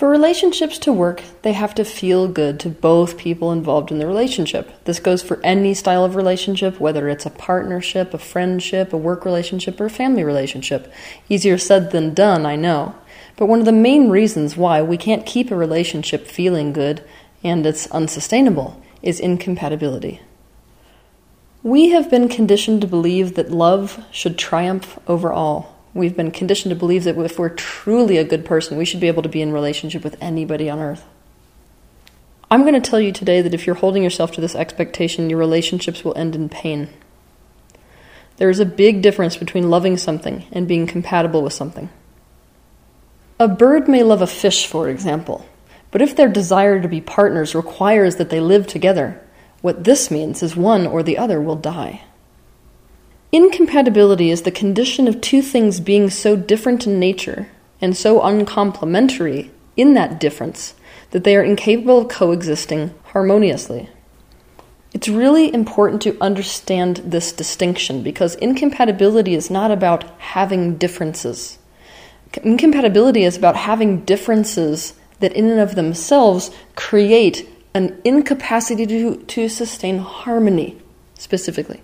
For relationships to work, they have to feel good to both people involved in the relationship. This goes for any style of relationship, whether it's a partnership, a friendship, a work relationship, or a family relationship. Easier said than done, I know. But one of the main reasons why we can't keep a relationship feeling good and it's unsustainable is incompatibility. We have been conditioned to believe that love should triumph over all. We've been conditioned to believe that if we're truly a good person, we should be able to be in relationship with anybody on earth. I'm going to tell you today that if you're holding yourself to this expectation, your relationships will end in pain. There is a big difference between loving something and being compatible with something. A bird may love a fish, for example, but if their desire to be partners requires that they live together, what this means is one or the other will die. Incompatibility is the condition of two things being so different in nature and so uncomplementary in that difference that they are incapable of coexisting harmoniously. It's really important to understand this distinction because incompatibility is not about having differences. Incompatibility is about having differences that, in and of themselves, create an incapacity to, to sustain harmony, specifically.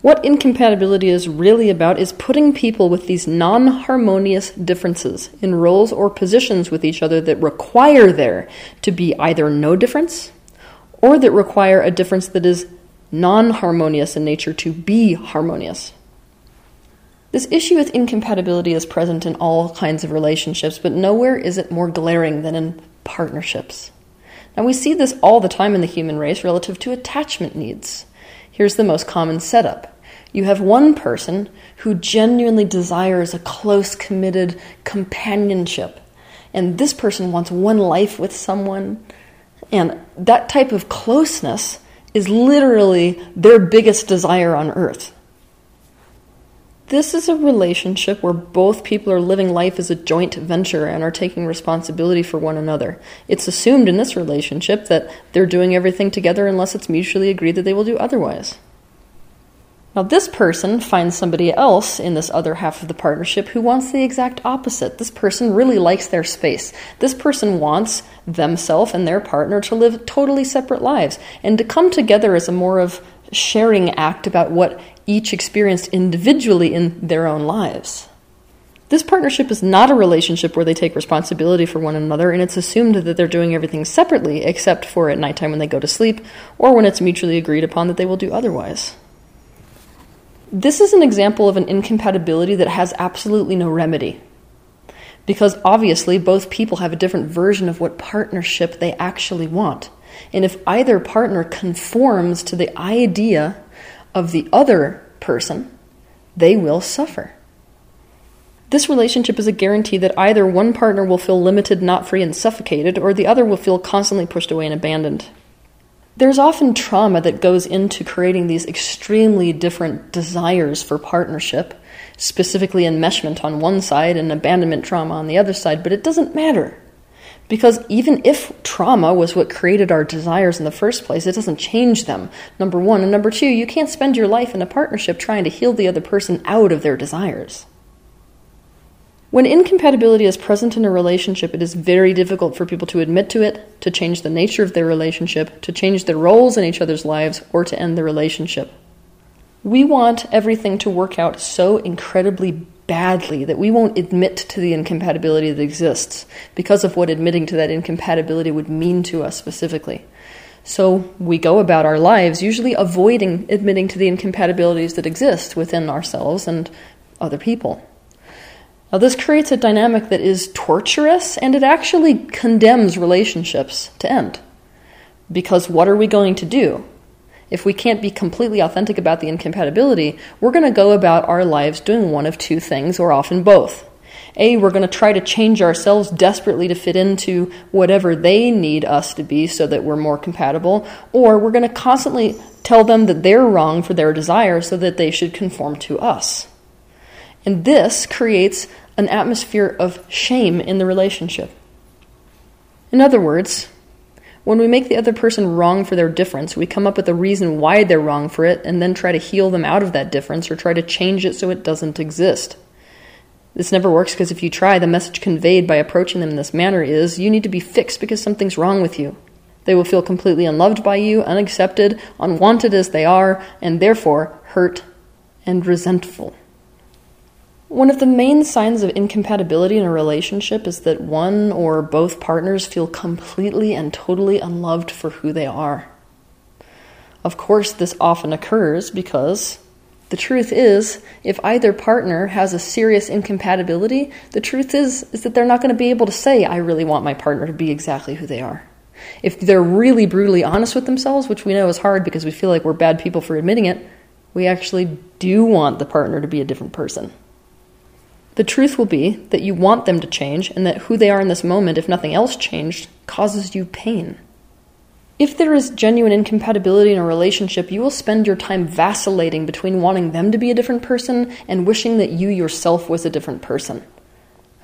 What incompatibility is really about is putting people with these non harmonious differences in roles or positions with each other that require there to be either no difference or that require a difference that is non harmonious in nature to be harmonious. This issue with incompatibility is present in all kinds of relationships, but nowhere is it more glaring than in partnerships. Now, we see this all the time in the human race relative to attachment needs. Here's the most common setup. You have one person who genuinely desires a close, committed companionship, and this person wants one life with someone, and that type of closeness is literally their biggest desire on earth. This is a relationship where both people are living life as a joint venture and are taking responsibility for one another. It's assumed in this relationship that they're doing everything together unless it's mutually agreed that they will do otherwise. Now, this person finds somebody else in this other half of the partnership who wants the exact opposite. This person really likes their space. This person wants themselves and their partner to live totally separate lives and to come together as a more of sharing act about what each experienced individually in their own lives. This partnership is not a relationship where they take responsibility for one another, and it's assumed that they're doing everything separately, except for at nighttime when they go to sleep, or when it's mutually agreed upon that they will do otherwise. This is an example of an incompatibility that has absolutely no remedy. Because obviously, both people have a different version of what partnership they actually want. And if either partner conforms to the idea of the other person, they will suffer. This relationship is a guarantee that either one partner will feel limited, not free, and suffocated, or the other will feel constantly pushed away and abandoned. There's often trauma that goes into creating these extremely different desires for partnership, specifically enmeshment on one side and abandonment trauma on the other side, but it doesn't matter. Because even if trauma was what created our desires in the first place, it doesn't change them, number one. And number two, you can't spend your life in a partnership trying to heal the other person out of their desires. When incompatibility is present in a relationship, it is very difficult for people to admit to it, to change the nature of their relationship, to change their roles in each other's lives, or to end the relationship. We want everything to work out so incredibly badly that we won't admit to the incompatibility that exists because of what admitting to that incompatibility would mean to us specifically. So we go about our lives usually avoiding admitting to the incompatibilities that exist within ourselves and other people. Now, this creates a dynamic that is torturous and it actually condemns relationships to end. Because what are we going to do? If we can't be completely authentic about the incompatibility, we're going to go about our lives doing one of two things, or often both. A, we're going to try to change ourselves desperately to fit into whatever they need us to be so that we're more compatible, or we're going to constantly tell them that they're wrong for their desires so that they should conform to us. And this creates an atmosphere of shame in the relationship. In other words, when we make the other person wrong for their difference, we come up with a reason why they're wrong for it and then try to heal them out of that difference or try to change it so it doesn't exist. This never works because if you try, the message conveyed by approaching them in this manner is you need to be fixed because something's wrong with you. They will feel completely unloved by you, unaccepted, unwanted as they are, and therefore hurt and resentful. One of the main signs of incompatibility in a relationship is that one or both partners feel completely and totally unloved for who they are. Of course, this often occurs because the truth is, if either partner has a serious incompatibility, the truth is is that they're not going to be able to say I really want my partner to be exactly who they are. If they're really brutally honest with themselves, which we know is hard because we feel like we're bad people for admitting it, we actually do want the partner to be a different person. The truth will be that you want them to change and that who they are in this moment, if nothing else changed, causes you pain. If there is genuine incompatibility in a relationship, you will spend your time vacillating between wanting them to be a different person and wishing that you yourself was a different person.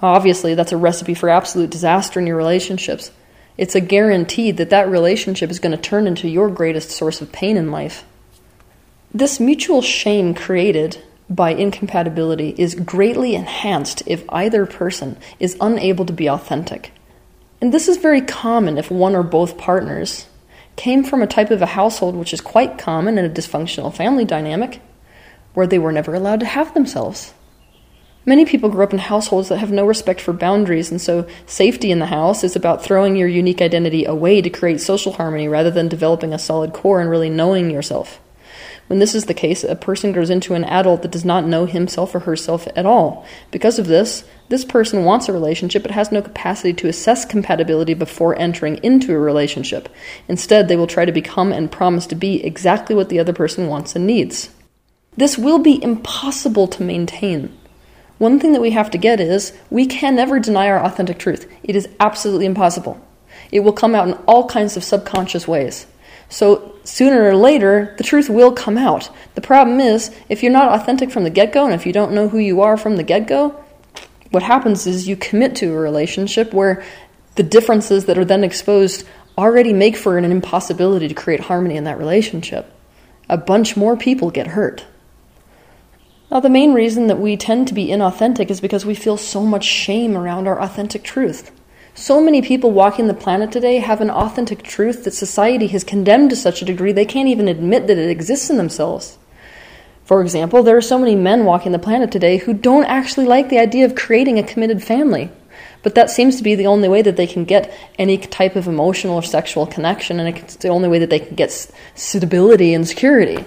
Obviously, that's a recipe for absolute disaster in your relationships. It's a guarantee that that relationship is going to turn into your greatest source of pain in life. This mutual shame created by incompatibility is greatly enhanced if either person is unable to be authentic. And this is very common if one or both partners came from a type of a household which is quite common in a dysfunctional family dynamic, where they were never allowed to have themselves. Many people grow up in households that have no respect for boundaries, and so safety in the house is about throwing your unique identity away to create social harmony rather than developing a solid core and really knowing yourself. When this is the case, a person grows into an adult that does not know himself or herself at all. Because of this, this person wants a relationship but has no capacity to assess compatibility before entering into a relationship. Instead, they will try to become and promise to be exactly what the other person wants and needs. This will be impossible to maintain. One thing that we have to get is we can never deny our authentic truth. It is absolutely impossible. It will come out in all kinds of subconscious ways. So sooner or later, the truth will come out. The problem is, if you're not authentic from the get go, and if you don't know who you are from the get go, what happens is you commit to a relationship where the differences that are then exposed already make for an impossibility to create harmony in that relationship. A bunch more people get hurt. Now, the main reason that we tend to be inauthentic is because we feel so much shame around our authentic truth. So many people walking the planet today have an authentic truth that society has condemned to such a degree they can't even admit that it exists in themselves. For example, there are so many men walking the planet today who don't actually like the idea of creating a committed family. But that seems to be the only way that they can get any type of emotional or sexual connection, and it's the only way that they can get suitability and security.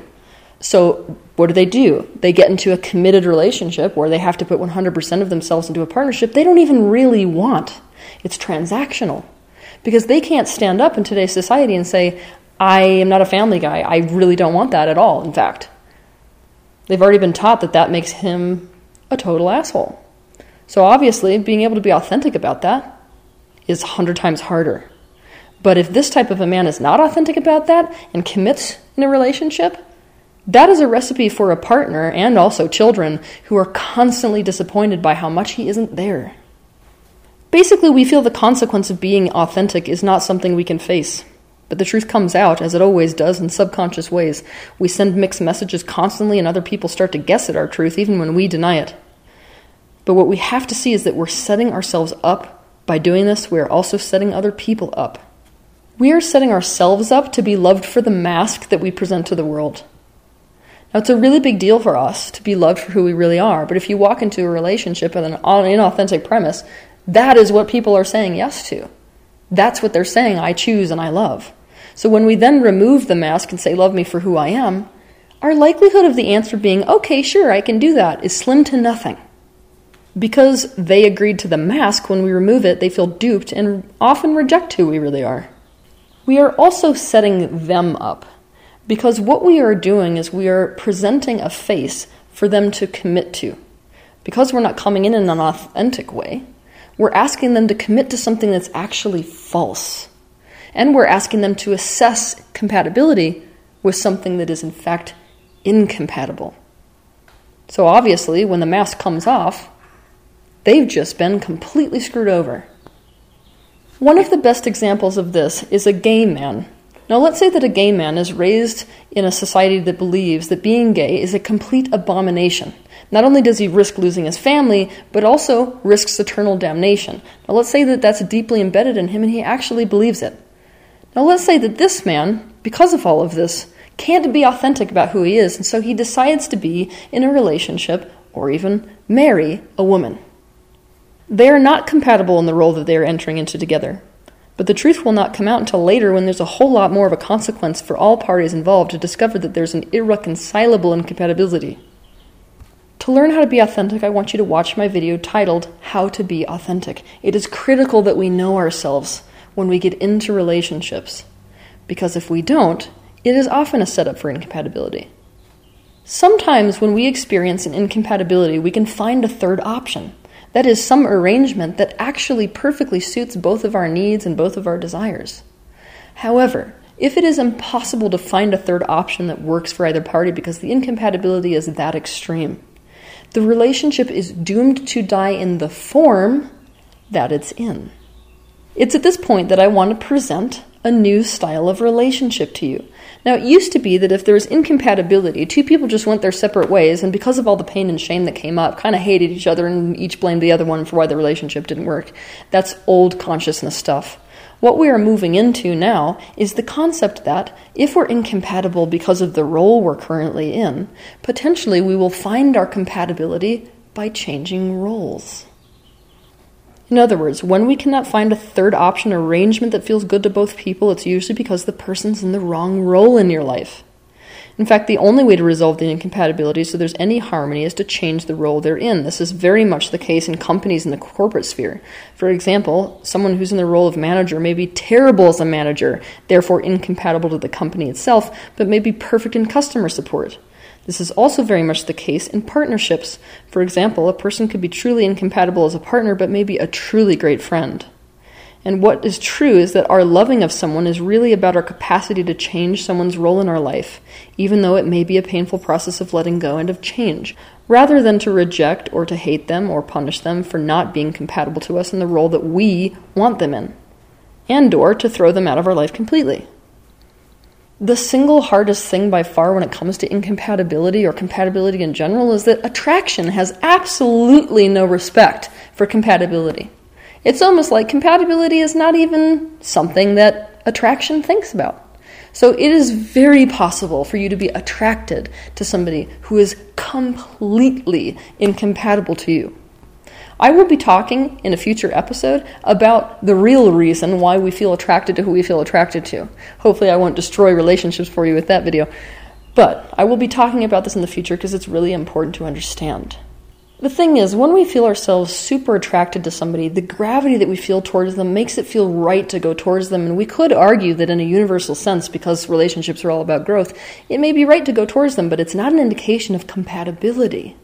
So, what do they do? They get into a committed relationship where they have to put 100% of themselves into a partnership they don't even really want. It's transactional. Because they can't stand up in today's society and say, I am not a family guy. I really don't want that at all, in fact. They've already been taught that that makes him a total asshole. So obviously, being able to be authentic about that is a hundred times harder. But if this type of a man is not authentic about that and commits in a relationship, that is a recipe for a partner and also children who are constantly disappointed by how much he isn't there. Basically, we feel the consequence of being authentic is not something we can face. But the truth comes out, as it always does, in subconscious ways. We send mixed messages constantly, and other people start to guess at our truth, even when we deny it. But what we have to see is that we're setting ourselves up. By doing this, we are also setting other people up. We are setting ourselves up to be loved for the mask that we present to the world. Now, it's a really big deal for us to be loved for who we really are, but if you walk into a relationship with an inauthentic premise, that is what people are saying yes to. That's what they're saying, I choose and I love. So when we then remove the mask and say, Love me for who I am, our likelihood of the answer being, Okay, sure, I can do that, is slim to nothing. Because they agreed to the mask, when we remove it, they feel duped and often reject who we really are. We are also setting them up. Because what we are doing is we are presenting a face for them to commit to. Because we're not coming in in an authentic way, we're asking them to commit to something that's actually false. And we're asking them to assess compatibility with something that is, in fact, incompatible. So obviously, when the mask comes off, they've just been completely screwed over. One of the best examples of this is a gay man Now, let's say that a gay man is raised in a society that believes that being gay is a complete abomination. Not only does he risk losing his family, but also risks eternal damnation. Now, let's say that that's deeply embedded in him and he actually believes it. Now, let's say that this man, because of all of this, can't be authentic about who he is, and so he decides to be in a relationship or even marry a woman. They are not compatible in the role that they are entering into together. But the truth will not come out until later when there's a whole lot more of a consequence for all parties involved to discover that there's an irreconcilable incompatibility. To learn how to be authentic, I want you to watch my video titled How to Be Authentic. It is critical that we know ourselves when we get into relationships, because if we don't, it is often a setup for incompatibility. Sometimes when we experience an incompatibility, we can find a third option. That is, some arrangement that actually perfectly suits both of our needs and both of our desires. However, if it is impossible to find a third option that works for either party because the incompatibility is that extreme, the relationship is doomed to die in the form that it's in. It's at this point that I want to present a new style of relationship to you. Now, it used to be that if there was incompatibility, two people just went their separate ways, and because of all the pain and shame that came up, kind of hated each other and each blamed the other one for why the relationship didn't work. That's old consciousness stuff. What we are moving into now is the concept that if we're incompatible because of the role we're currently in, potentially we will find our compatibility by changing roles. In other words, when we cannot find a third option arrangement that feels good to both people, it's usually because the person's in the wrong role in your life. In fact, the only way to resolve the incompatibility so there's any harmony is to change the role they're in. This is very much the case in companies in the corporate sphere. For example, someone who's in the role of manager may be terrible as a manager, therefore incompatible to the company itself, but may be perfect in customer support. This is also very much the case in partnerships. For example, a person could be truly incompatible as a partner, but may be a truly great friend. And what is true is that our loving of someone is really about our capacity to change someone's role in our life, even though it may be a painful process of letting go and of change, rather than to reject or to hate them or punish them for not being compatible to us in the role that we want them in, and or to throw them out of our life completely. The single hardest thing by far when it comes to incompatibility or compatibility in general is that attraction has absolutely no respect for compatibility. It's almost like compatibility is not even something that attraction thinks about. So it is very possible for you to be attracted to somebody who is completely incompatible to you. I will be talking in a future episode about the real reason why we feel attracted to who we feel attracted to. Hopefully, I won't destroy relationships for you with that video. But I will be talking about this in the future because it's really important to understand. The thing is, when we feel ourselves super attracted to somebody, the gravity that we feel towards them makes it feel right to go towards them. And we could argue that in a universal sense, because relationships are all about growth, it may be right to go towards them, but it's not an indication of compatibility.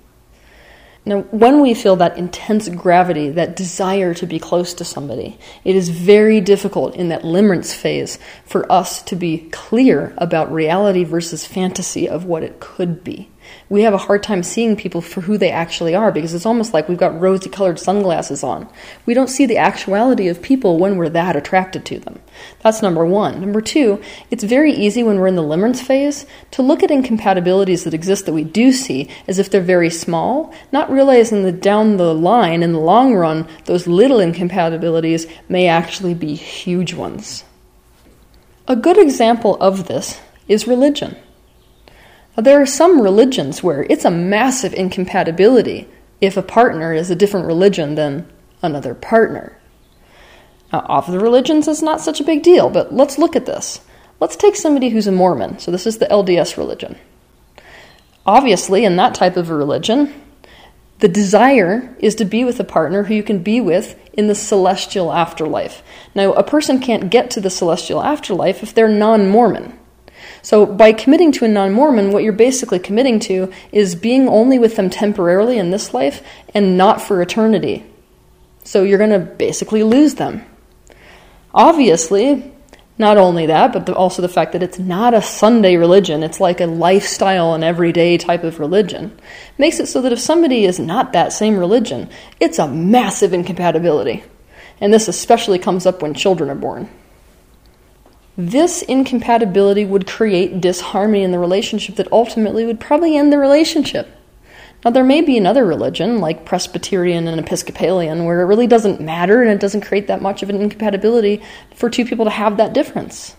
Now, when we feel that intense gravity, that desire to be close to somebody, it is very difficult in that limerence phase for us to be clear about reality versus fantasy of what it could be we have a hard time seeing people for who they actually are because it's almost like we've got rosy colored sunglasses on. We don't see the actuality of people when we're that attracted to them. That's number one. Number two, it's very easy when we're in the limerence phase to look at incompatibilities that exist that we do see as if they're very small, not realizing that down the line, in the long run, those little incompatibilities may actually be huge ones. A good example of this is religion. There are some religions where it's a massive incompatibility if a partner is a different religion than another partner. Now, of the religions, it's not such a big deal, but let's look at this. Let's take somebody who's a Mormon. So, this is the LDS religion. Obviously, in that type of a religion, the desire is to be with a partner who you can be with in the celestial afterlife. Now, a person can't get to the celestial afterlife if they're non Mormon. So, by committing to a non Mormon, what you're basically committing to is being only with them temporarily in this life and not for eternity. So, you're going to basically lose them. Obviously, not only that, but also the fact that it's not a Sunday religion, it's like a lifestyle and everyday type of religion, makes it so that if somebody is not that same religion, it's a massive incompatibility. And this especially comes up when children are born. This incompatibility would create disharmony in the relationship that ultimately would probably end the relationship. Now, there may be another religion, like Presbyterian and Episcopalian, where it really doesn't matter and it doesn't create that much of an incompatibility for two people to have that difference.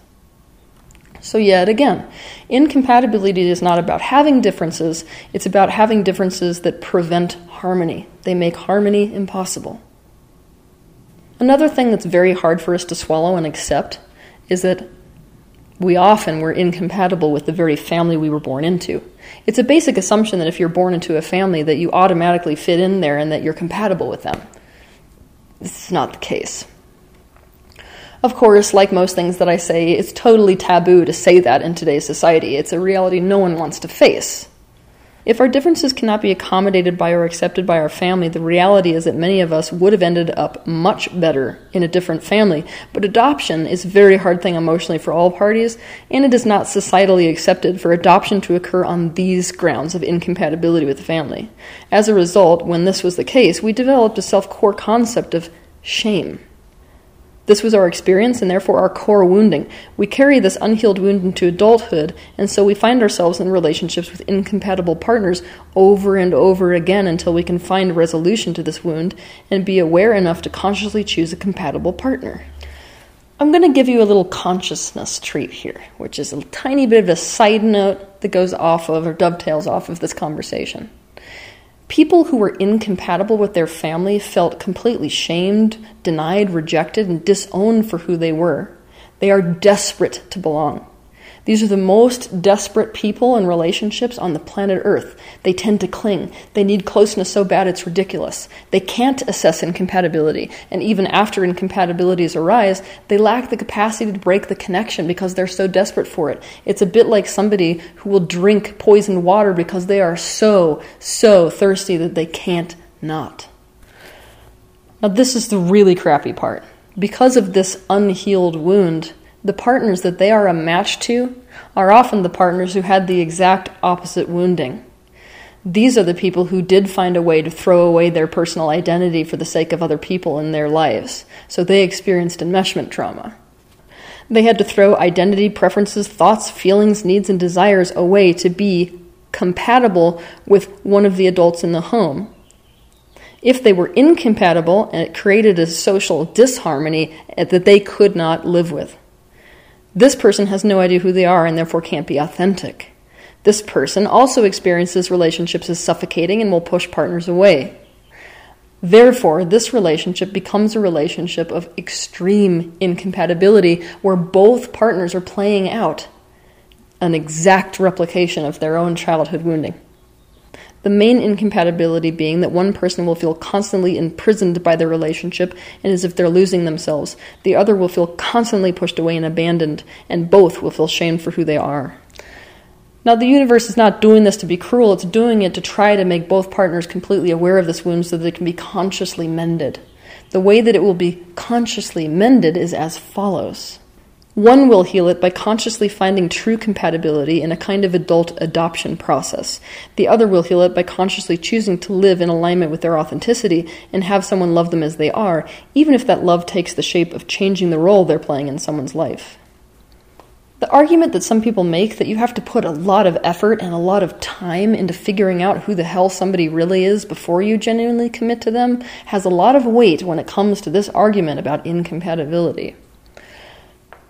So, yet again, incompatibility is not about having differences, it's about having differences that prevent harmony. They make harmony impossible. Another thing that's very hard for us to swallow and accept is that we often were incompatible with the very family we were born into. It's a basic assumption that if you're born into a family that you automatically fit in there and that you're compatible with them. This is not the case. Of course, like most things that I say, it's totally taboo to say that in today's society. It's a reality no one wants to face. If our differences cannot be accommodated by or accepted by our family, the reality is that many of us would have ended up much better in a different family. But adoption is a very hard thing emotionally for all parties, and it is not societally accepted for adoption to occur on these grounds of incompatibility with the family. As a result, when this was the case, we developed a self core concept of shame. This was our experience and therefore our core wounding. We carry this unhealed wound into adulthood, and so we find ourselves in relationships with incompatible partners over and over again until we can find resolution to this wound and be aware enough to consciously choose a compatible partner. I'm going to give you a little consciousness treat here, which is a tiny bit of a side note that goes off of or dovetails off of this conversation. People who were incompatible with their family felt completely shamed, denied, rejected, and disowned for who they were. They are desperate to belong. These are the most desperate people in relationships on the planet Earth. They tend to cling. They need closeness so bad it's ridiculous. They can't assess incompatibility, and even after incompatibilities arise, they lack the capacity to break the connection because they're so desperate for it. It's a bit like somebody who will drink poisoned water because they are so, so thirsty that they can't not. Now, this is the really crappy part. Because of this unhealed wound, the partners that they are a match to are often the partners who had the exact opposite wounding. These are the people who did find a way to throw away their personal identity for the sake of other people in their lives, so they experienced enmeshment trauma. They had to throw identity, preferences, thoughts, feelings, needs, and desires away to be compatible with one of the adults in the home. If they were incompatible, and it created a social disharmony that they could not live with. This person has no idea who they are and therefore can't be authentic. This person also experiences relationships as suffocating and will push partners away. Therefore, this relationship becomes a relationship of extreme incompatibility where both partners are playing out an exact replication of their own childhood wounding. The main incompatibility being that one person will feel constantly imprisoned by the relationship and as if they're losing themselves. The other will feel constantly pushed away and abandoned, and both will feel shamed for who they are. Now, the universe is not doing this to be cruel, it's doing it to try to make both partners completely aware of this wound so that it can be consciously mended. The way that it will be consciously mended is as follows. One will heal it by consciously finding true compatibility in a kind of adult adoption process. The other will heal it by consciously choosing to live in alignment with their authenticity and have someone love them as they are, even if that love takes the shape of changing the role they're playing in someone's life. The argument that some people make that you have to put a lot of effort and a lot of time into figuring out who the hell somebody really is before you genuinely commit to them has a lot of weight when it comes to this argument about incompatibility.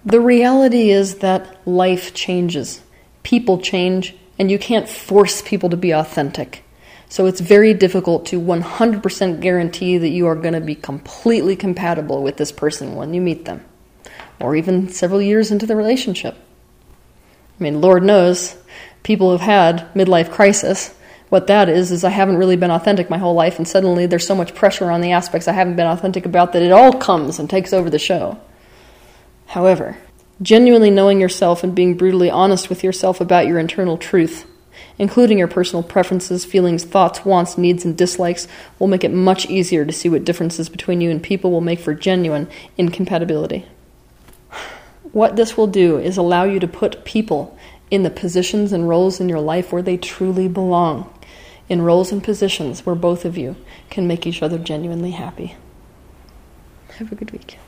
The reality is that life changes, people change, and you can't force people to be authentic. So it's very difficult to 100% guarantee that you are going to be completely compatible with this person when you meet them, or even several years into the relationship. I mean, Lord knows, people have had midlife crisis. What that is, is I haven't really been authentic my whole life, and suddenly there's so much pressure on the aspects I haven't been authentic about that it all comes and takes over the show. However, genuinely knowing yourself and being brutally honest with yourself about your internal truth, including your personal preferences, feelings, thoughts, wants, needs, and dislikes, will make it much easier to see what differences between you and people will make for genuine incompatibility. What this will do is allow you to put people in the positions and roles in your life where they truly belong, in roles and positions where both of you can make each other genuinely happy. Have a good week.